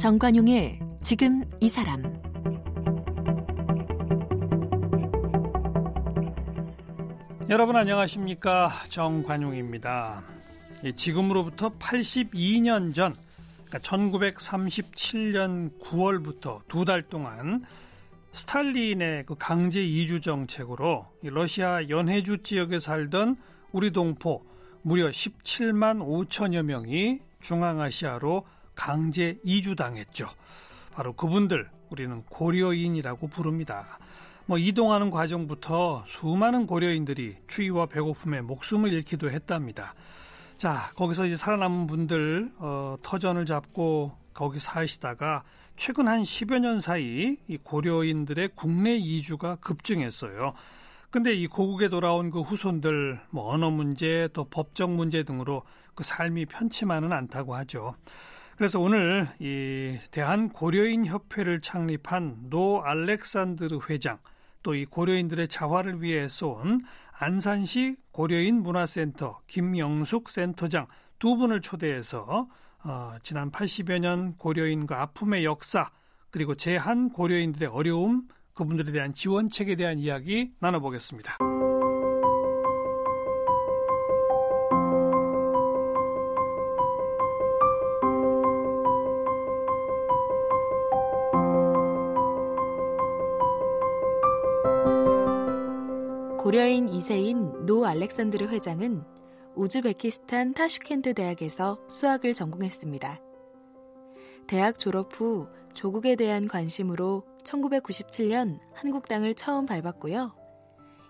정관용의 지금 이 사람 여러분 안녕하십니까 정관용입니다. 지금으로부터 82년 전 그러니까 1937년 9월부터 두 달 동안 스탈린의 그 강제 이주 정책으로 러시아 연해주 지역에 살던 우리 동포 무려 17만 5천여 명이 중앙아시아로 강제 이주당했죠. 바로 그분들 우리는 고려인이라고 부릅니다. 뭐 이동하는 과정부터 수많은 고려인들이 추위와 배고픔에 목숨을 잃기도 했답니다. 자, 거기서 이제 살아남은 분들 어, 터전을 잡고 거기 사시다가 최근 한 10여 년 사이 이 고려인들의 국내 이주가 급증했어요. 근데 이 고국에 돌아온 그 후손들 뭐 언어 문제 또 법적 문제 등으로 그 삶이 편치만은 않다고 하죠. 그래서 오늘 이 대한 고려인 협회를 창립한 노 알렉산드르 회장 또 이 고려인들의 자활을 위해 쏜 안산시 고려인 문화센터 김영숙 센터장 두 분을 초대해서 어, 지난 80여 년 고려인과 아픔의 역사 그리고 제한 고려인들의 어려움 그분들에 대한 지원책에 대한 이야기 나눠보겠습니다. 고려인 2세인 노 알렉산드르 회장은 우즈베키스탄 타슈켄트 대학에서 수학을 전공했습니다. 대학 졸업 후 조국에 대한 관심으로 1997년 한국 땅을 처음 밟았고요.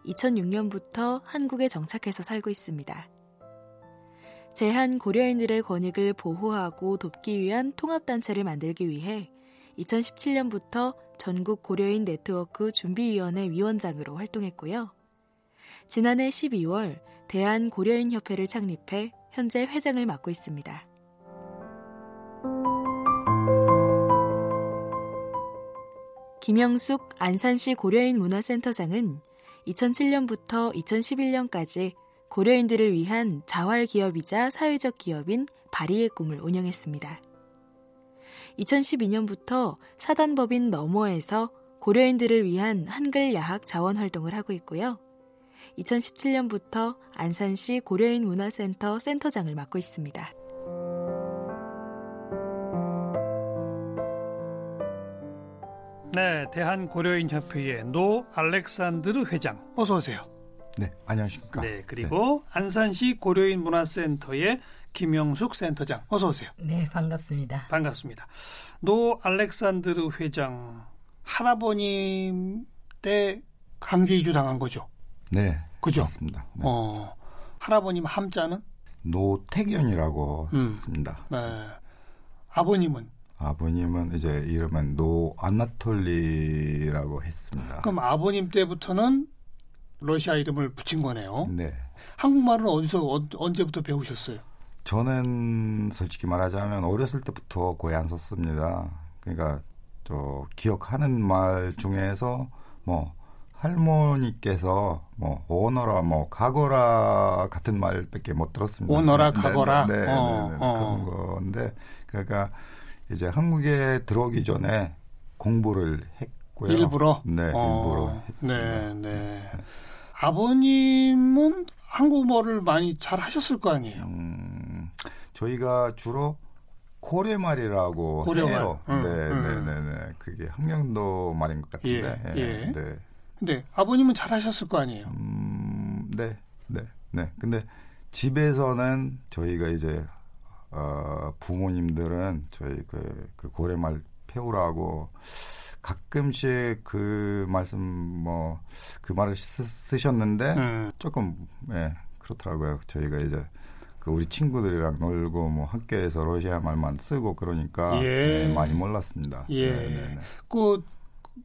2006년부터 한국에 정착해서 살고 있습니다. 재한 고려인들의 권익을 보호하고 돕기 위한 통합단체를 만들기 위해 2017년부터 전국 고려인 네트워크 준비위원회 위원장으로 활동했고요. 지난해 12월 대한 고려인협회를 창립해 현재 회장을 맡고 있습니다. 김영숙 안산시 고려인 문화센터장은 2007년부터 2011년까지 고려인들을 위한 자활 기업이자 사회적 기업인 바리의 꿈을 운영했습니다. 2012년부터 사단법인 너머에서 고려인들을 위한 한글 야학 자원 활동을 하고 있고요. 2017년부터 안산시 고려인 문화센터 센터장을 맡고 있습니다. 네, 대한 고려인 협회의 노 알렉산드르 회장 어서 오세요. 네, 안녕하십니까. 네, 그리고 네. 안산시 고려인 문화센터의 김영숙 센터장 어서 오세요. 네, 반갑습니다. 반갑습니다. 노 알렉산드르 회장 할아버님 때 강제 이주 당한 거죠? 네, 그죠? 맞습니다. 네. 어, 할아버님 함자는 노태견이라고 음, 했습니다. 네. 아버님은 아버님은 이제 이름은 노 아나톨리라고 했습니다. 그럼 아버님 때부터는 러시아 이름을 붙인 거네요. 네. 한국말은 어디서 어, 언제부터 배우셨어요? 저는 솔직히 말하자면 어렸을 때부터 거의 안 썼습니다. 그러니까 저 기억하는 말 중에서 뭐 할머니께서 뭐 오너라 뭐 가거라 같은 말밖에 못 들었습니다. 오너라 가거라. 네, 네, 네, 어, 네, 네, 어. 그런 건데 그러니까 이제 한국에 들어오기 전에 공부를 했고요. 일부러? 네, 어, 일부러 했습니다. 네, 네. 아버님은 한국어를 많이 잘 하셨을 거 아니에요? 음, 저희가 주로 고래말이라고. 해요. 음, 네, 음. 네, 네, 네. 그게 학명도 말인 것 같은데. 예, 예. 네. 근데 아버님은 잘 하셨을 거 아니에요? 음, 네, 네, 네. 근데 집에서는 저희가 이제 어, 부모님들은 저희 그, 그 고래말 배우라고 가끔씩 그 말씀 뭐 그 말을 쓰, 셨는데 음. 조금 예 그렇더라고요. 저희가 이제 그 우리 친구들이랑 놀고 뭐 학교에서 러시아 말만 쓰고 그러니까 예. 네, 많이 몰랐습니다. 예. 네, 네, 네. 그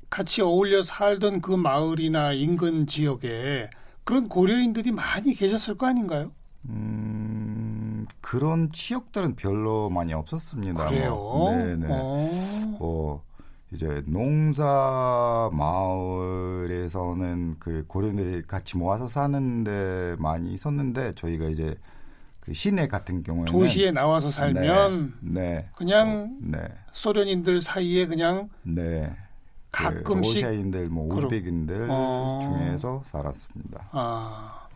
같이 어울려 살던 그 마을이나 인근 지역에 그런 고려인들이 많이 계셨을 거 아닌가요? 음, 그런 지역들은 별로 많이 없었습니다. 그래요? 뭐, 네네. 어. 뭐, 이제 농사 마을에서는 그 고려인들이 같이 모아서 사는데 많이 있었는데 저희가 이제 그 시내 같은 경우에는 도시에 나와서 살면 네, 네. 그냥 어, 네, 소련인들 사이에 그냥 네. 그 가끔씩 러시아인들, 뭐. 우즈벡인들 어. 중에서 살았습니다. 아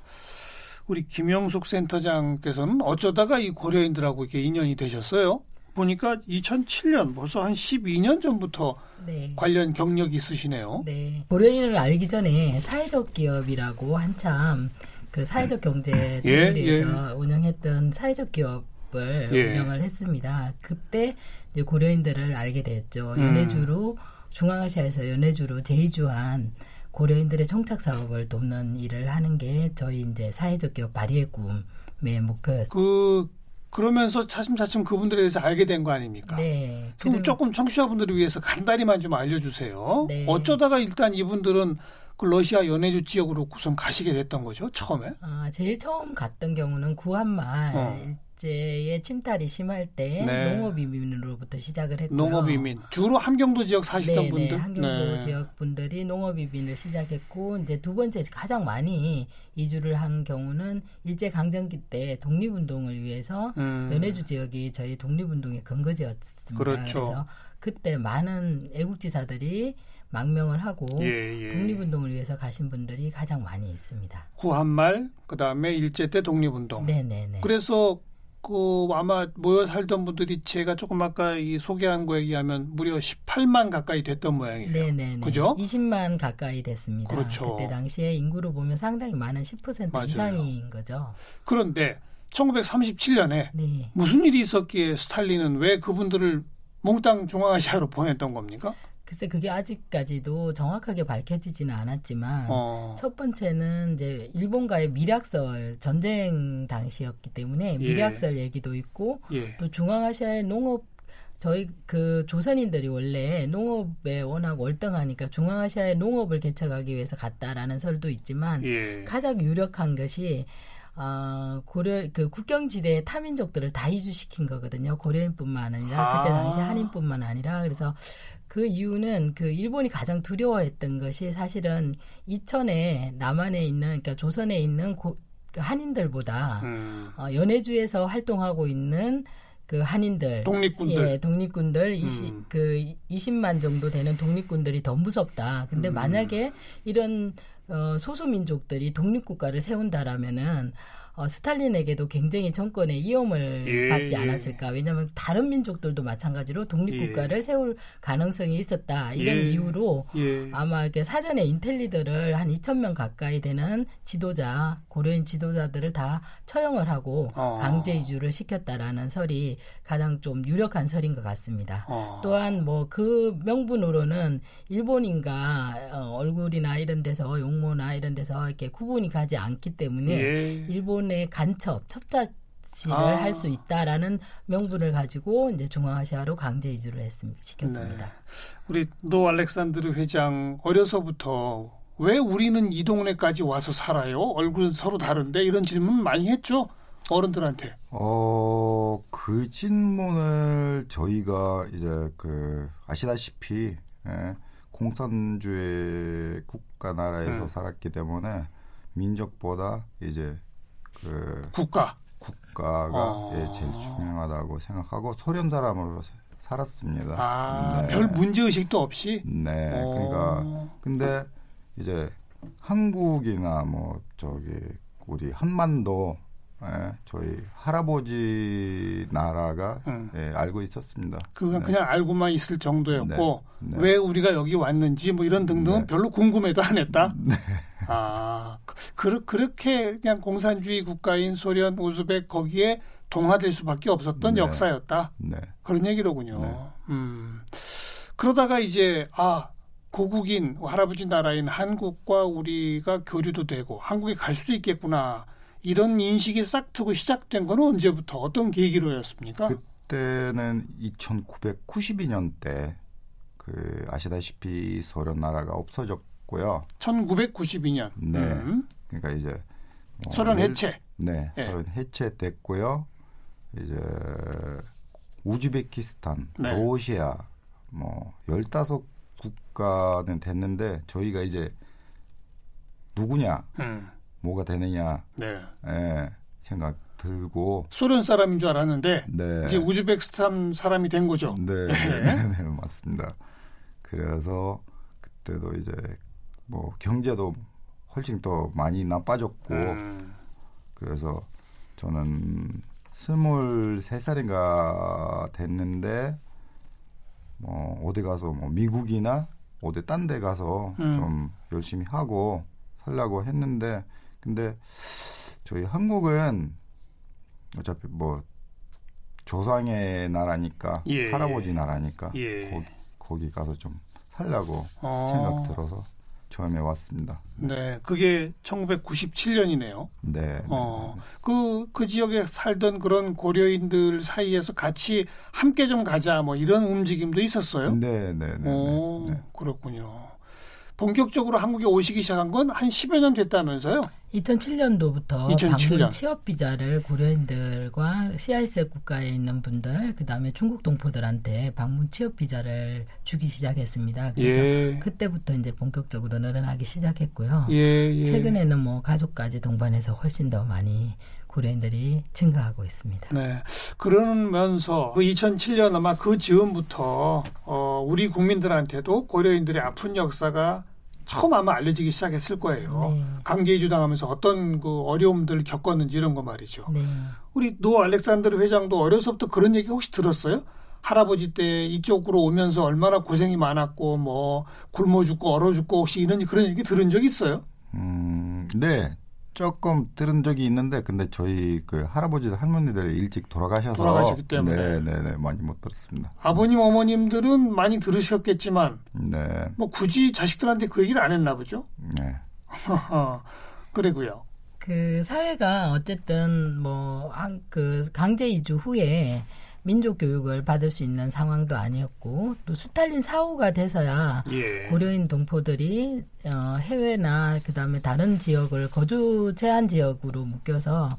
우리 김영숙 센터장께서는 어쩌다가 이 고려인들하고 이렇게 인연이 되셨어요? 보니까 2007년 벌써 한 12년 전부터 네. 관련 경력이 있으시네요. 네. 고려인을 알기 전에 사회적 기업이라고 한참 그 사회적 경제 예, 대리에서 운영했던 사회적 기업을 예. 운영을 했습니다. 그때 이제 고려인들을 알게 됐죠. 음. 연해주로 중앙아시아에서 연해주로 제이주한 고려인들의 청착 사업을 돕는 일을 하는 게 저희 이제 사회적 기업 발휘의 꿈의 목표였습니다. 그 그러면서 차츰차츰 그분들에 대해서 알게 된 거 아닙니까? 네. 그럼- 조금 청취자분들을 위해서 간단히만 좀 알려주세요. 네. 어쩌다가 일단 이분들은 그 러시아 연해주 지역으로 우선 가시게 됐던 거죠 처음에? 아, 제일 처음 갔던 경우는 구한말 어. 일제의 침탈이 심할 때 네. 농업 이민으로부터 시작을 했고요. 농업 이민 주로 함경도 지역 사시던 네, 분들. 네, 한경도 네. 지역 분들이 농업 이민을 시작했고 이제 두 번째 가장 많이 이주를 한 경우는 일제 강점기 때 독립운동을 위해서 음. 연해주 지역이 저희 독립운동의 근거지였습니다. 그렇죠. 래서 그때 많은 애국지사들이 망명을 하고 예, 예. 독립운동을 위해서 가신 분들이 가장 많이 있습니다. 구한말 그다음에 일제 때 독립운동. 네, 네, 네. 그래서 그 아마 모여 살던 분들이 제가 조금 아까 이 소개한 거에 의하면 무려 18만 가까이 됐던 모양이에요. 네네네. 그죠? 20만 가까이 됐습니다. 그렇죠. 그때 당시에 인구로 보면 상당히 많은 10% 맞아요. 이상인 거죠. 그런데 1937년에 네. 무슨 일이 있었기에 스탈린은 왜 그분들을 몽땅 중앙아시아로 보냈던 겁니까? 글쎄 그게 아직까지도 정확하게 밝혀지지는 않았지만 어. 첫 번째는 이제 일본과의 미략설 전쟁 당시였기 때문에 예. 미략설 얘기도 있고 예. 또 중앙아시아의 농업 저희 그 조선인들이 원래 농업에 워낙 월등하니까 중앙아시아의 농업을 개척하기 위해서 갔다라는 설도 있지만 예. 가장 유력한 것이 어, 고려 그 국경지대의 타민족들을 다 이주시킨 거거든요. 고려인뿐만 아니라 그때 아. 당시 한인뿐만 아니라 그래서 그 이유는 그 일본이 가장 두려워했던 것이 사실은 이천에 남한에 있는 그러니까 조선에 있는 고, 그 한인들보다 음. 어, 연해주에서 활동하고 있는 그 한인들 독립군들. 예, 독립군들 이시, 음. 그 20만 정도 되는 독립군들이 더 무섭다. 근데 음. 만약에 이런 어, 소수민족들이 독립국가를 세운다라면은 어, 스탈린에게도 굉장히 정권의 위험을 예, 받지 예. 않았을까. 왜냐하면 다른 민족들도 마찬가지로 독립국가를 세울 가능성이 있었다. 이런 예. 이유로 예. 아마 이렇게 사전에 인텔리들을 한 2천 명 가까이 되는 지도자 고려인 지도자들을 다 처형을 하고 어. 강제 이주를 시켰다라는 설이 가장 좀 유력한 설인 것 같습니다. 어. 또한 뭐 그 명분으로는 일본인과 어, 얼굴이나 이런 데서 용모나 이런 데서 이렇게 구분이 가지 않기 때문에 예. 일본 의 간첩 첩자지를 아. 할수 있다라는 명분을 가지고 이제 중앙아시아로 강제 이주를 했습니다. 시켰습니다. 네. 우리 노 알렉산드르 회장 어려서부터 왜 우리는 이 동네까지 와서 살아요? 얼굴은 서로 다른데 이런 질문 많이 했죠 어른들한테. 어, 그 질문을 저희가 이제 그 아시다시피 예, 공산주의 국가 나라에서 음. 살았기 때문에 민족보다 이제 그 국가. 국가가 어. 예, 제일 중요하다고 생각하고 소련 사람으로 사- 살았습니다. 아, 네. 별 문제 의식도 없이. 네, 어. 그러니까 근데 이제 한국이나 뭐 저기 우리 한반도 예, 저희 할아버지 나라가 음. 예, 알고 있었습니다. 그건 네. 그냥 알고만 있을 정도였고 네. 네. 왜 우리가 여기 왔는지 뭐 이런 등등은 네. 별로 궁금해도 안 했다. 아 그, 그렇게 그냥 공산주의 국가인 소련, 우즈벡 거기에 동화될 수밖에 없었던 네. 역사였다. 네. 그런 얘기로군요. 네. 음. 그러다가 이제 아 고국인 할아버지 나라인 한국과 우리가 교류도 되고 한국에 갈 수도 있겠구나 이런 인식이 싹 트고 시작된 건 언제부터 어떤 계기로였습니까? 그때는 2992년 때 그 아시다시피 소련 나라가 없어졌 고요. 1992년. 네. 음. 그러니까 이제 뭐 소련 일- 해체. 네, 예. 소련 해체됐고요. 이제 우즈베키스탄, 네. 러시아 뭐 15국가는 됐는데 저희가 이제 누구냐, 음. 뭐가 되느냐 네. 예, 생각 들고 소련 사람인 줄 알았는데 네. 이제 우즈베키스탄 사람이 된 거죠. 네, 네, 네, 맞습니다. 그래서 그때도 이제 뭐 경제도 훨씬 더 많이 나빠졌고 음. 그래서 저는 스물세 살인가 됐는데 뭐 어디 가서 뭐 미국이나 어디 딴 데 가서 음. 좀 열심히 하고 살려고 했는데 근데 저희 한국은 어차피 뭐 조상의 나라니까 예. 할아버지 나라니까 예. 거기, 거기 가서 좀 살려고 어. 생각 들어서 처음에 왔습니다. 네, 그게 1997년이네요. 네. 네. 어, 그, 그 지역에 살던 그런 고려인들 사이에서 같이 함께 좀 가자, 뭐 이런 움직임도 있었어요. 네, 네, 네. 오, 네, 네. 그렇군요. 본격적으로 한국에 오시기 시작한 건 한 10여 년 됐다면서요? 2007년도부터 2007 년. 방문 취업 비자를 고려인들과 CIS 국가에 있는 분들, 그 다음에 중국 동포들한테 방문 취업 비자를 주기 시작했습니다. 그래서 예. 그때부터 이제 본격적으로 늘어나기 시작했고요. 예, 예. 최근에는 뭐 가족까지 동반해서 훨씬 더 많이 고려인들이 증가하고 있습니다. 네. 그러면서 그 2007년 아마 그 즈음부터 어, 우리 국민들한테도 고려인들의 아픈 역사가 처음 아마 알려지기 시작했을 거예요. 네. 강제 이주 당하면서 어떤 그 어려움들을 겪었는지 이런 거 말이죠. 네. 우리 노 알렉산드르 회장도 어려서부터 그런 얘기 혹시 들었어요? 할아버지 때 이쪽으로 오면서 얼마나 고생이 많았고 뭐 굶어 죽고 얼어 죽고 혹시 이런 그런 얘기 들은 적 있어요? 음, 네. 조금 들은 적이 있는데 근데 저희 그 할아버지 할머니들이 일찍 돌아가셔서 돌아가셨기 때문에. 네, 네, 네. 많이 못 들었습니다. 아버님 어머님들은 많이 들으셨겠지만 네. 뭐 굳이 자식들한테 그 얘기를 안 했나 보죠. 네. 그리고요. 그 사회가 어쨌든 뭐 그 강제 이주 후에 민족 교육을 받을 수 있는 상황도 아니었고 또 스탈린 사후가 돼서야 예. 고려인 동포들이 어, 해외나 그다음에 다른 지역을 거주 제한 지역으로 묶여서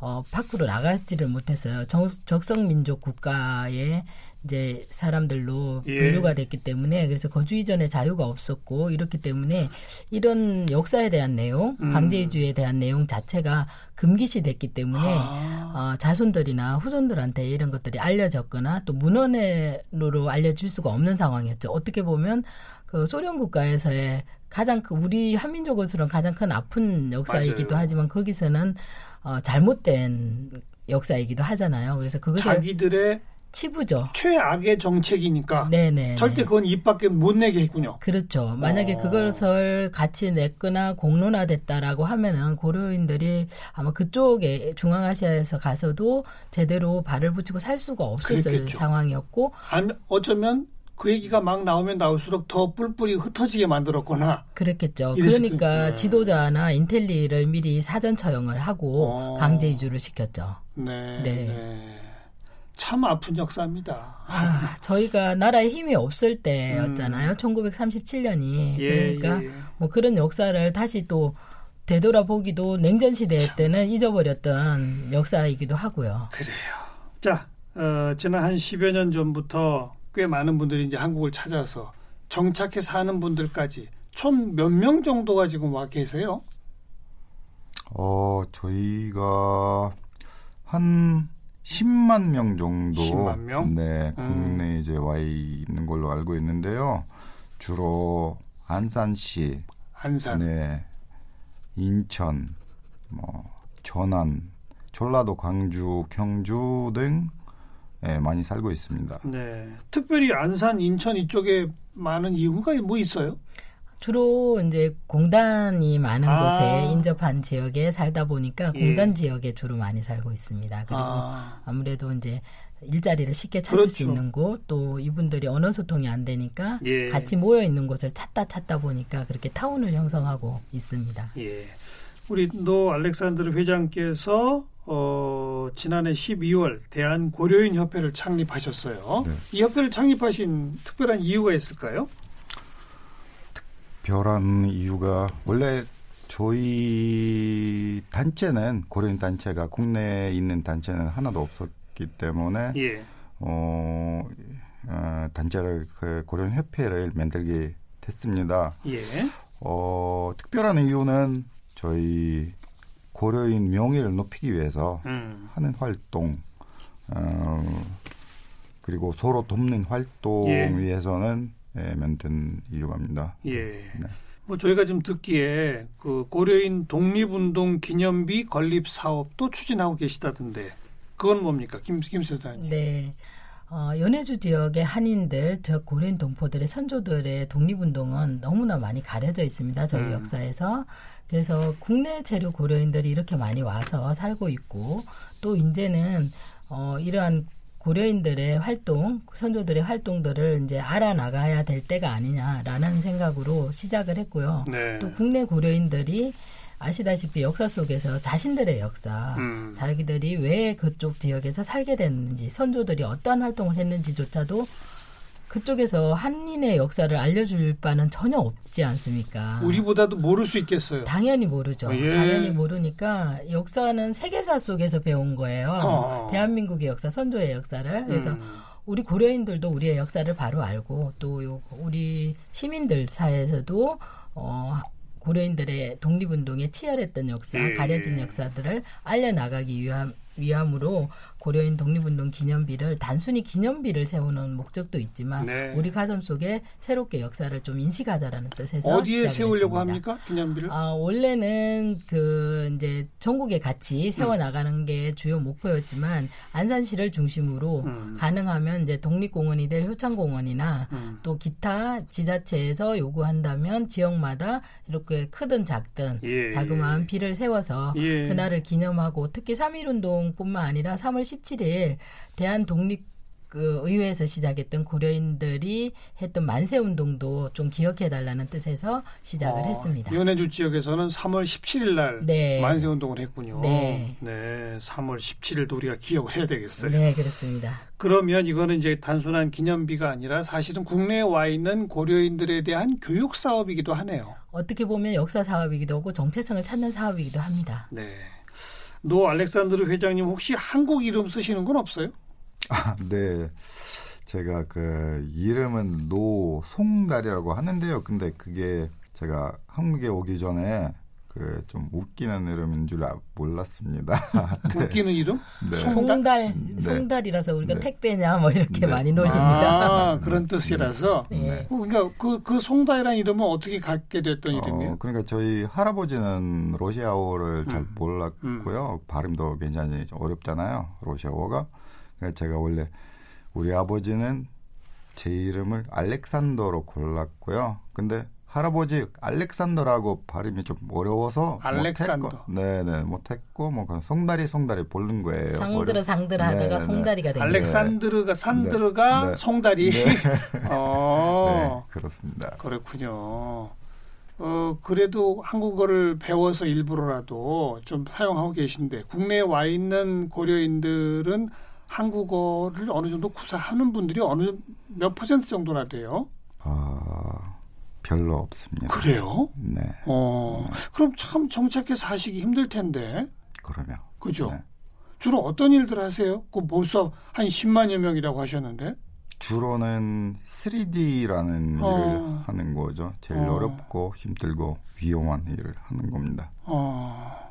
어, 밖으로 나가지를 못했어요. 정, 적성 민족 국가에 이제 사람들로 예. 분류가 됐기 때문에 그래서 거주 이전에 자유가 없었고 이렇기 때문에 이런 역사에 대한 내용, 음. 강제이주에 대한 내용 자체가 금기시 됐기 때문에 아, 어, 자손들이나 후손들한테 이런 것들이 알려졌거나 또 문헌으로 알려질 수가 없는 상황이었죠. 어떻게 보면 그 소련 국가에서의 가장 큰 우리 한민족으로서는 가장 큰 아픈 역사이기도 맞아요. 하지만 거기서는 어, 잘못된 역사이기도 하잖아요. 그래서 그것을 자기들의 치부죠. 최악의 정책이니까 네네. 절대 그건 입 밖에 못 내게 했군요. 그렇죠. 만약에 어. 그것을 같이 냈거나 공론화됐다라고 하면은 고려인들이 아마 그쪽에 중앙아시아에서 가서도 제대로 발을 붙이고 살 수가 없었을. 상황이었고 안- 어쩌면 그 얘기가 막 나오면 나올수록 더 뿔뿔이 흩어지게 만들었거나 그랬겠죠. 그러니까 거예요. 지도자나 인텔리를 미리 사전 처형을 하고 어. 강제 이주를 시켰죠. 네, 네. 네. 참 아픈 역사입니다. 아, 저희가 나라에 힘이 없을 때였잖아요. 음. 1937년이. 예, 그러니까 예. 뭐 그런 역사를 다시 또 되돌아보기도 냉전 시대 때는 잊어버렸던 역사이기도 하고요. 그래요. 자, 어, 지난 한 10여 년 전부터 꽤 많은 분들이 이제 한국을 찾아서 정착해 사는 분들까지 총 몇 명 정도가 지금 와 계세요? 어, 저희가 한 10만 명 정도 10만 명? 네, 음. 국내에 이제 와 있는 걸로 알고 있는데요. 주로 안산시, 안산. 네, 인천, 뭐 전안, 전라도, 광주, 경주 등 예, 많이 살고 있습니다. 네. 특별히 안산, 인천 이쪽에 많은 이유가 뭐 있어요? 주로 이제 공단이 많은 아. 곳에 인접한 지역에 살다 보니까 예. 공단 지역에 주로 많이 살고 있습니다. 그리고 아, 아무래도 이제 일자리를 쉽게 찾을 그렇죠. 수 있는 곳, 또 이분들이 언어 소통이 안 되니까 예. 같이 모여 있는 곳을 찾다 찾다 보니까 그렇게 타운을 형성하고 있습니다. 예. 우리 노 알렉산드르 회장께서 어, 지난해 12월 대한 고려인 협회를 창립하셨어요. 네. 이 협회를 창립하신 특별한 이유가 있을까요? 별한 이유가 원래 저희 단체는 고려인 단체가 국내에 있는 단체는 하나도 없었기 때문에 예. 어, 어, 단체를 그 고려인 협회를 만들게 됐습니다. 예. 어, 특별한 이유는 저희 고려인 명예를 높이기 위해서 음. 하는 활동 어, 그리고 서로 돕는 활동 예. 위해서는 예, 만든 이유입니다. 예. 네. 뭐 저희가 좀 듣기에 그 고려인 독립운동 기념비 건립 사업도 추진하고 계시다던데 그건 뭡니까 김 김세사님? 네. 어, 연해주 지역의 한인들, 즉 고려인 동포들의 선조들의 독립운동은 너무나 많이 가려져 있습니다. 저희 음. 역사에서. 그래서 국내 체류 고려인들이 이렇게 많이 와서 살고 있고 또 이제는 어, 이러한 고려인들의 활동, 선조들의 활동들을 이제 알아나가야 될 때가 아니냐라는 생각으로 시작을 했고요. 네. 또 국내 고려인들이 아시다시피 역사 속에서 자신들의 역사, 음. 자기들이 왜 그쪽 지역에서 살게 됐는지, 선조들이 어떠한 활동을 했는지조차도 그쪽에서 한인의 역사를 알려줄 바는 전혀 없지 않습니까? 우리보다도 모를 수 있겠어요. 당연히 모르죠. 예. 당연히 모르니까 역사는 세계사 속에서 배운 거예요. 어. 대한민국의 역사, 선조의 역사를. 그래서 음. 우리 고려인들도 우리의 역사를 바로 알고 또 요- 우리 시민들 사이에서도 어 고려인들의 독립운동에 치열했던 역사, 예. 가려진 역사들을 알려나가기 위함, 위함으로 고려인 독립운동 기념비를 단순히 기념비를 세우는 목적도 있지만 네. 우리 가슴 속에 새롭게 역사를 좀 인식하자라는 뜻에서 어디에 세우려고 했습니다. 합니까 기념비를? 아, 원래는 그 이제 전국에 같이 세워 음. 나가는 게 주요 목표였지만 안산시를 중심으로 음. 가능하면 이제 독립공원이 될 효창공원이나 음. 또 기타 지자체에서 요구한다면 지역마다 이렇게 크든 작든 예. 자그마한 비를 세워서 예. 그날을 기념하고 특히 3.1 운동뿐만 아니라 3월 17일 대한 독립 그 의회에서 시작했던 고려인들이 했던 만세 운동도 좀 기억해 달라는 뜻에서 시작을 어, 했습니다. 연해주 지역에서는 3월 17일 날 네. 만세 운동을 했군요. 네. 네, 3월 17일도 우리가 기억을 해야 되겠어요. 네, 그렇습니다. 그러면 이거는 이제 단순한 기념비가 아니라 사실은 국내에 와 있는 고려인들에 대한 교육 사업이기도 하네요. 어떻게 보면 역사 사업이기도 하고 정체성을 찾는 사업이기도 합니다. 네. 노 알렉산드르 회장님 혹시 한국 이름 쓰시는 건 없어요? 아, 네. 제가 그 이름은 노송달이라고 하는데요. 근데 그게 제가 한국에 오기 전에 그 좀 웃기는 이름인 줄 아- 몰랐습니다. 네. 웃기는 이름? 네. 송달? 송달, 네. 송달이라서 우리가 네. 택배냐 뭐 이렇게 네. 많이 놀립니다. 아, 그런 뜻이라서. 네. 어, 그러니까 그, 그 송다이라는 이름은 어떻게 갖게 됐던 이름이에요? 어, 그러니까 저희 할아버지는 러시아어를 잘 음. 몰랐고요. 발음도 굉장히 좀 어렵잖아요. 러시아어가. 그러니까 제가 원래 우리 아버지는 제 이름을 알렉산더로 골랐고요. 근데 할아버지 알렉산더라고 발음이 좀 어려워서 알렉산더. 못했고, 네네 못했고 뭐 그냥 송다리 송다리 부른 거예요. 상들어 어려- 상들어 하다가 네, 네. 송다리가 된 거죠. 알렉산드르가 산드르가 네. 송다리. 네. 어. 네, 그렇습니다. 그렇군요. 어, 그래도 한국어를 배워서 일부러라도 좀 사용하고 계신데, 국내에 와 있는 고려인들은 한국어를 어느 정도 구사하는 분들이 어느 몇 퍼센트 정도나 돼요? 아 별로 없습니다. 그래요? 네, 어, 그럼 참 정착해 사시기 힘들 텐데, 그러면 그죠? 네. 주로 어떤 일들 하세요? 그 벌써 한 10만여 명이라고 하셨는데, 주로는 3D라는 일을 어. 하는 거죠. 제일 어. 어. 렵고 힘들고 위험한 일을 하는 겁니다. 어,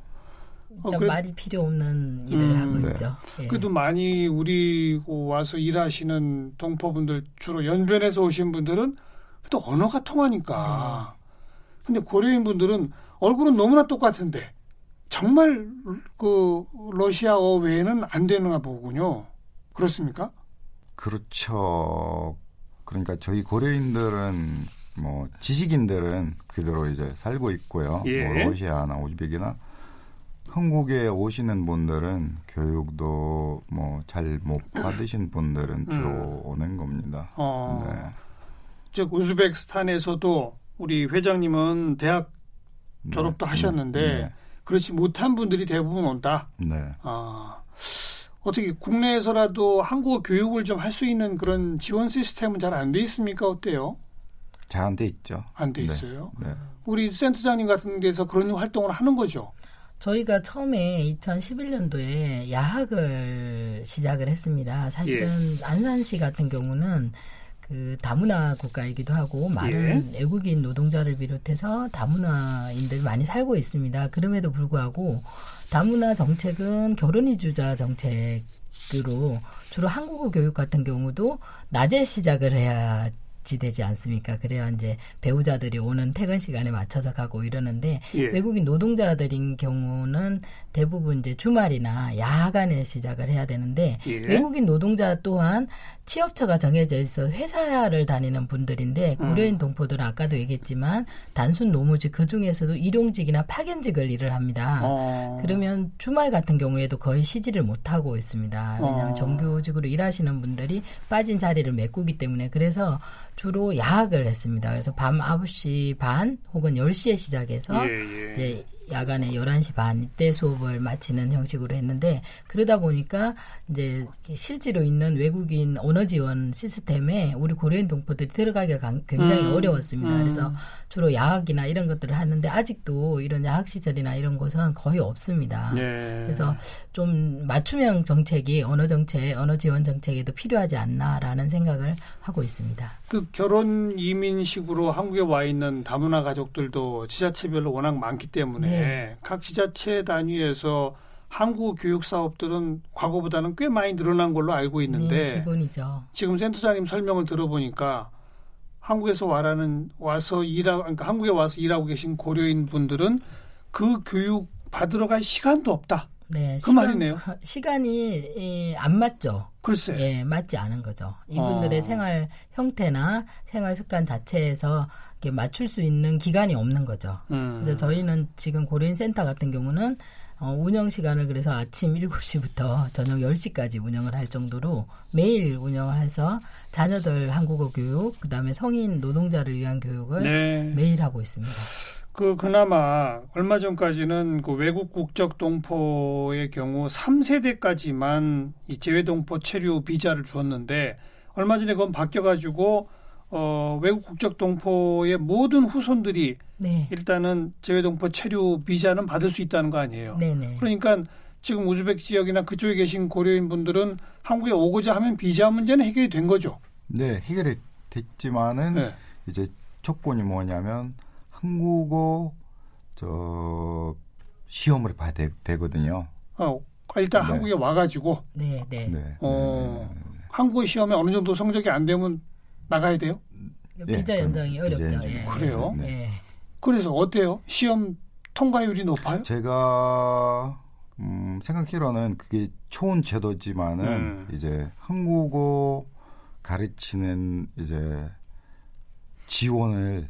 어, 그래- 말이 필요 없는 일을 음, 하고 네. 있죠. 예. 그래도 많이 우리 와서 일하시는 동포분들 주로 연변에서 오신 분들은 또 언어가 통하니까. 근데 고려인 분들은 얼굴은 너무나 똑같은데 정말 그 러시아어 외에는 안 되는가 보군요. 그렇습니까? 그렇죠. 그러니까 저희 고려인들은 뭐 지식인들은 그대로 이제 살고 있고요. 예. 뭐 러시아나 우즈벡이나 한국에 오시는 분들은 교육도 뭐 잘 못 받으신 분들은 주로 음. 오는 겁니다. 어, 네. 즉 우즈베키스탄에서도 우리 회장님은 대학 졸업도 네. 하셨는데 네. 그렇지 못한 분들이 대부분 온다. 네. 아, 어떻게 국내에서라도 한국어 교육을 좀 할 수 있는 그런 지원 시스템은 잘 안 돼 있습니까? 어때요? 잘 안 돼 있죠. 안돼 네. 있어요. 네. 우리 센터장님 같은 데서 그런 활동을 하는 거죠. 저희가 처음에 2011년도에 야학을 시작을 했습니다. 사실은 안산시 같은 경우는 그 다문화 국가이기도 하고 많은 예. 외국인 노동자를 비롯해서 다문화인들이 많이 살고 있습니다. 그럼에도 불구하고 다문화 정책은 결혼 이주자 정책으로 주로 한국어 교육 같은 경우도 낮에 시작을 해야 지되지 않습니까? 그래야 이제 배우자들이 오는 퇴근 시간에 맞춰서 가고 이러는데 예. 외국인 노동자들인 경우는 대부분 이제 주말이나 야간에 시작을 해야 되는데 예. 외국인 노동자 또한 취업처가 정해져 있어 회사를 다니는 분들인데 음. 고려인 동포들은 아까도 얘기했지만 단순 노무직 그 중에서도 일용직이나 파견직을 일을 합니다. 어. 그러면 주말 같은 경우에도 거의 쉬지를 못하고 있습니다. 왜냐하면 어. 정규직으로 일하시는 분들이 빠진 자리를 메꾸기 때문에 그래서 주로 야학을 했습니다. 그래서 밤 9시 반 혹은 10시에 시작해서 예, 예. 이제 야간에 11시 반 이때 수업을 마치는 형식으로 했는데 그러다 보니까 이제 실제로 있는 외국인 언어 지원 시스템에 우리 고려인 동포들이 들어가기가 강- 굉장히 음, 어려웠습니다. 음. 그래서 주로 야학이나 이런 것들을 하는데 아직도 이런 야학 시설이나 이런 곳은 거의 없습니다. 예. 그래서 좀 맞춤형 정책이 언어 정책, 언어 지원 정책에도 필요하지 않나라는 생각을 하고 있습니다. 그 결혼 이민식으로 한국에 와 있는 다문화 가족들도 지자체별로 워낙 많기 때문에 네. 각 지자체 단위에서 한국어 교육 사업들은 과거보다는 꽤 많이 늘어난 걸로 알고 네, 있는데 기본이죠. 지금 센터장님 설명을 들어보니까 한국에서 와라는 와서 일하 그러니까 한국에 와서 일하고 계신 고려인 분들은 그 교육 받으러 갈 시간도 없다. 네, 그 말이네요. 시간이 이, 안 맞죠. 글쎄. 예, 맞지 않은 거죠. 이분들의 어. 생활 형태나 생활 습관 자체에서 맞출 수 있는 기간이 없는 거죠. 음. 그래서 저희는 지금 고려인 센터 같은 경우는 어, 운영 시간을 그래서 아침 7시부터 저녁 10시까지 운영을 할 정도로 매일 운영을 해서 자녀들 한국어 교육, 그다음에 성인 노동자를 위한 교육을 네. 매일 하고 있습니다. 그 그나마 얼마 전까지는 그 외국 국적 동포의 경우 3세대까지만 이 재외 동포 체류 비자를 주었는데 얼마 전에 그건 바뀌어 가지고 어 외국 국적 동포의 모든 후손들이 네. 일단은 재외 동포 체류 비자는 받을 수 있다는 거 아니에요. 네, 네. 그러니까 지금 우즈벡 지역이나 그쪽에 계신 고려인 분들은 한국에 오고자 하면 비자 문제는 해결이 된 거죠. 네, 해결이 됐지만은 네. 이제 조건이 뭐냐면 한국어 저 시험을 봐야 되, 되거든요. 어, 일단 네. 한국에 와가지고 네, 네. 네. 어, 네, 네, 한국어 시험에 어느 정도 성적이 안 되면 나가야 돼요? 예, 비자 연장이 그럼 비자 어렵죠. 연장이 예. 그래요? 네. 예. 그래서 어때요? 시험 통과율이 높아요? 제가 음, 생각기로는 그게 좋은 제도지만은 음. 이제 한국어 가르치는 이제 지원을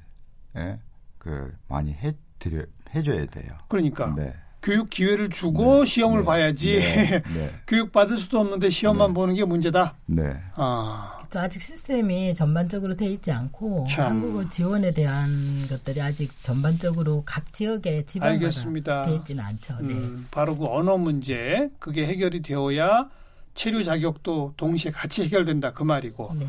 예, 그 많이 해드려 해줘야 돼요. 그러니까 네. 교육 기회를 주고 네, 시험을 네, 봐야지 네, 네, 교육 받을 수도 없는데 시험만 네. 보는 게 문제다. 네. 아, 저 아직 시스템이 전반적으로 돼 있지 않고 참. 한국어 지원에 대한 것들이 아직 전반적으로 각 지역의 지방마다 알겠습니다. 돼 있지는 않죠. 네. 음, 바로 그 언어 문제 그게 해결이 되어야 체류 자격도 동시에 같이 해결된다 그 말이고 네.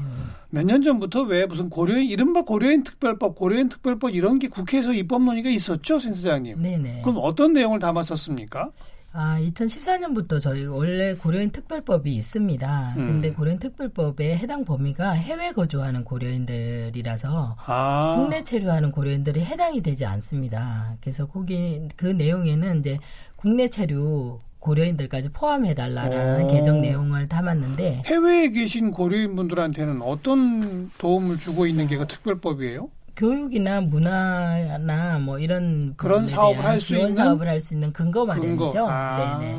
몇년 전부터 왜 무슨 고려인 이른바 고려인 특별법, 고려인 특별법 이런 게 국회에서 입법 논의가 있었죠, 센터장님. 네, 네. 그럼 어떤 내용을 담았었습니까? 아, 2014년부터 저희 원래 고려인 특별법이 있습니다. 음. 근데 고려인 특별법의 해당 범위가 해외 거주하는 고려인들이라서 아, 국내 체류하는 고려인들이 해당이 되지 않습니다. 그래서 거기 그 내용에는 이제 국내 체류 고려인들까지 포함해달라는 오. 개정 내용을 담았는데 해외에 계신 고려인 분들한테는 어떤 도움을 주고 있는 게그 특별법이에요? 교육이나 문화나 뭐 이런 그런 사업을 할수 지원 있는 사업을 할 수 있는 근거 마련이죠. 아, 네네.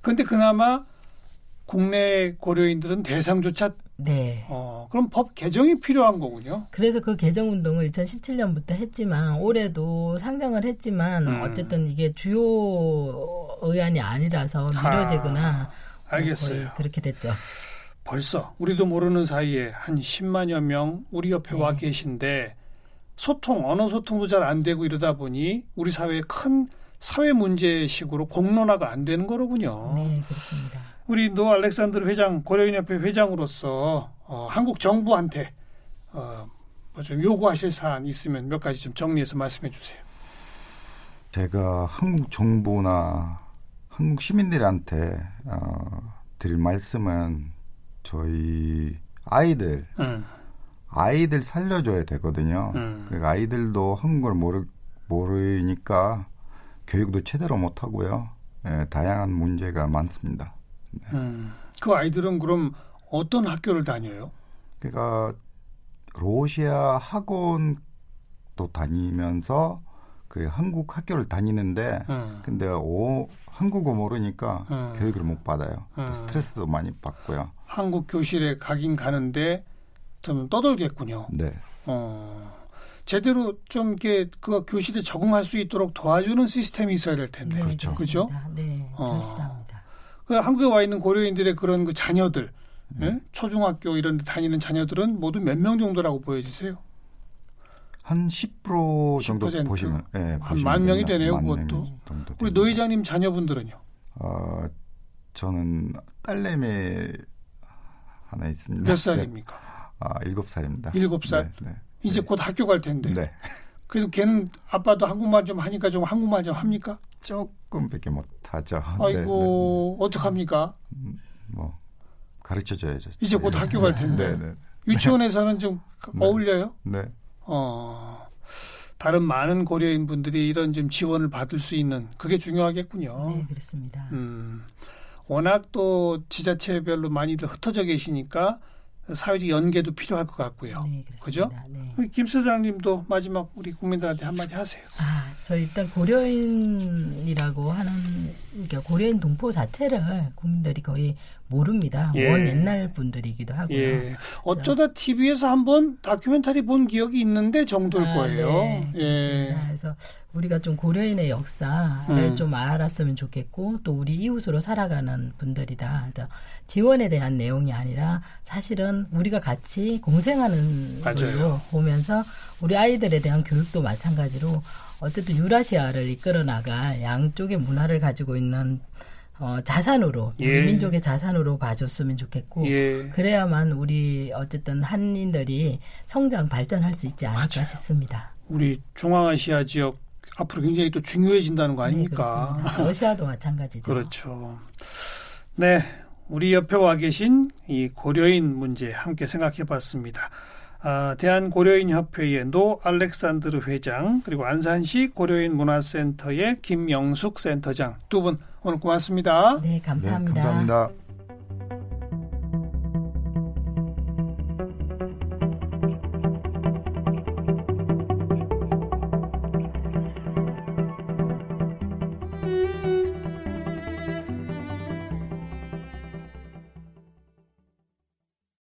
근데 그나마 국내 고려인들은 대상조차 네. 어, 그럼 법 개정이 필요한 거군요. 그래서 그 개정 운동을 2017년부터 했지만 올해도 상정을 했지만 음. 어쨌든 이게 주요 의안이 아니라서 미뤄지거나 알겠어요. 거의 그렇게 됐죠. 벌써 우리도 모르는 사이에 한 10만여 명 우리 옆에 와 네. 계신데 소통, 언어 소통도 잘 안 되고 이러다 보니 우리 사회에 큰 사회 문제식으로 공론화가 안 되는 거로군요. 네, 그렇습니다. 우리 노 알렉산드르 회장, 고려인협회 회장으로서 어, 한국 정부한테 어, 뭐좀 요구하실 사안 있으면 몇 가지 좀 정리해서 말씀해 주세요. 제가 한국 정부나 한국 시민들한테 어, 드릴 말씀은 저희 아이들 음, 아이들 살려줘야 되거든요. 음. 그 아이들도 한국어를 모르 모르니까 교육도 제대로 못 하고요. 예, 다양한 문제가 많습니다. 음. 그 아이들은 그럼 어떤 학교를 다녀요? 그러니까 러시아 학원도 다니면서 그 한국 학교를 다니는데 음. 근데 오, 한국어 모르니까 음. 교육을 못 받아요. 또 음. 스트레스도 많이 받고요. 한국 교실에 가긴 가는데 좀 떠돌겠군요. 네. 어. 제대로 좀 이렇게 그 교실에 적응할 수 있도록 도와주는 시스템이 있어야 될 텐데. 네, 그렇죠. 그죠? 그렇습니다. 네, 어. 절실합니다. 그 한국에 와 있는 고려인들의 그런 그 자녀들, 네. 예? 초중학교 이런 데 다니는 자녀들은 모두 몇 명 정도라고 보여지세요? 한 10% 정도 10%? 보시면 예, 한 보시면 만 명이. 되네요, 만 그것도. 우리. 노 회장님 자녀분들은요? 어, 저는 딸내미 하나 있습니다. 몇 네. 살입니까? 아, 일곱 살입니다. 일곱 살? 네. 네. 이제 곧 학교 갈 텐데. 네. 그래도 걔는 아빠도 한국말 좀 하니까 좀 한국말 좀 합니까? 조금밖에 못 하죠. 아이고 어떡합니까? 네, 네. 뭐 가르쳐 줘야죠. 이제 곧 학교 갈 텐데. 네, 네. 유치원에서는 좀 네. 어울려요? 네. 어. 다른 많은 고려인 분들이 이런 좀 지원을 받을 수 있는 그게 중요하겠군요. 네, 그렇습니다. 음. 워낙 또 지자체별로 많이들 흩어져 계시니까 사회적 연계도 필요할 것 같고요. 네, 그죠? 네. 김 소장님도 마지막 우리 국민들한테 한마디 하세요. 아, 저 일단 고려인이라고 하는 그러니까 고려인 동포 자체를 국민들이 거의 모릅니다. 예. 원 옛날 분들이기도 하고요. 예. 어쩌다 TV에서 한번 다큐멘터리 본 기억이 있는데 정도일 아, 거예요. 네, 예. 그래서 우리가 좀 고려인의 역사를 음. 좀 알았으면 좋겠고 또 우리 이웃으로 살아가는 분들이다. 그래서 지원에 대한 내용이 아니라 사실은 우리가 같이 공생하는. 걸로 보면서 우리 아이들에 대한 교육도 마찬가지로 어쨌든 유라시아를 이끌어 나갈 양쪽의 문화를 가지고 있는 어, 자산으로 우리 예. 민족의 자산으로 봐줬으면 좋겠고 예. 그래야만 우리 어쨌든 한인들이 성장 발전할 수 있지 않을까 맞아요. 싶습니다. 우리 중앙아시아 지역 앞으로 굉장히 또 중요해진다는 거 아닙니까? 네. 러시아도 마찬가지죠. 그렇죠. 네. 우리 옆에 와 계신 이 고려인 문제 함께 생각해 봤습니다. 아, 대한고려인협회의 노 알렉산드르 회장, 그리고 안산시 고려인 문화센터의 김영숙 센터장 두 분 오늘 고맙습니다. 네, 네, 감사합니다. 감사합니다.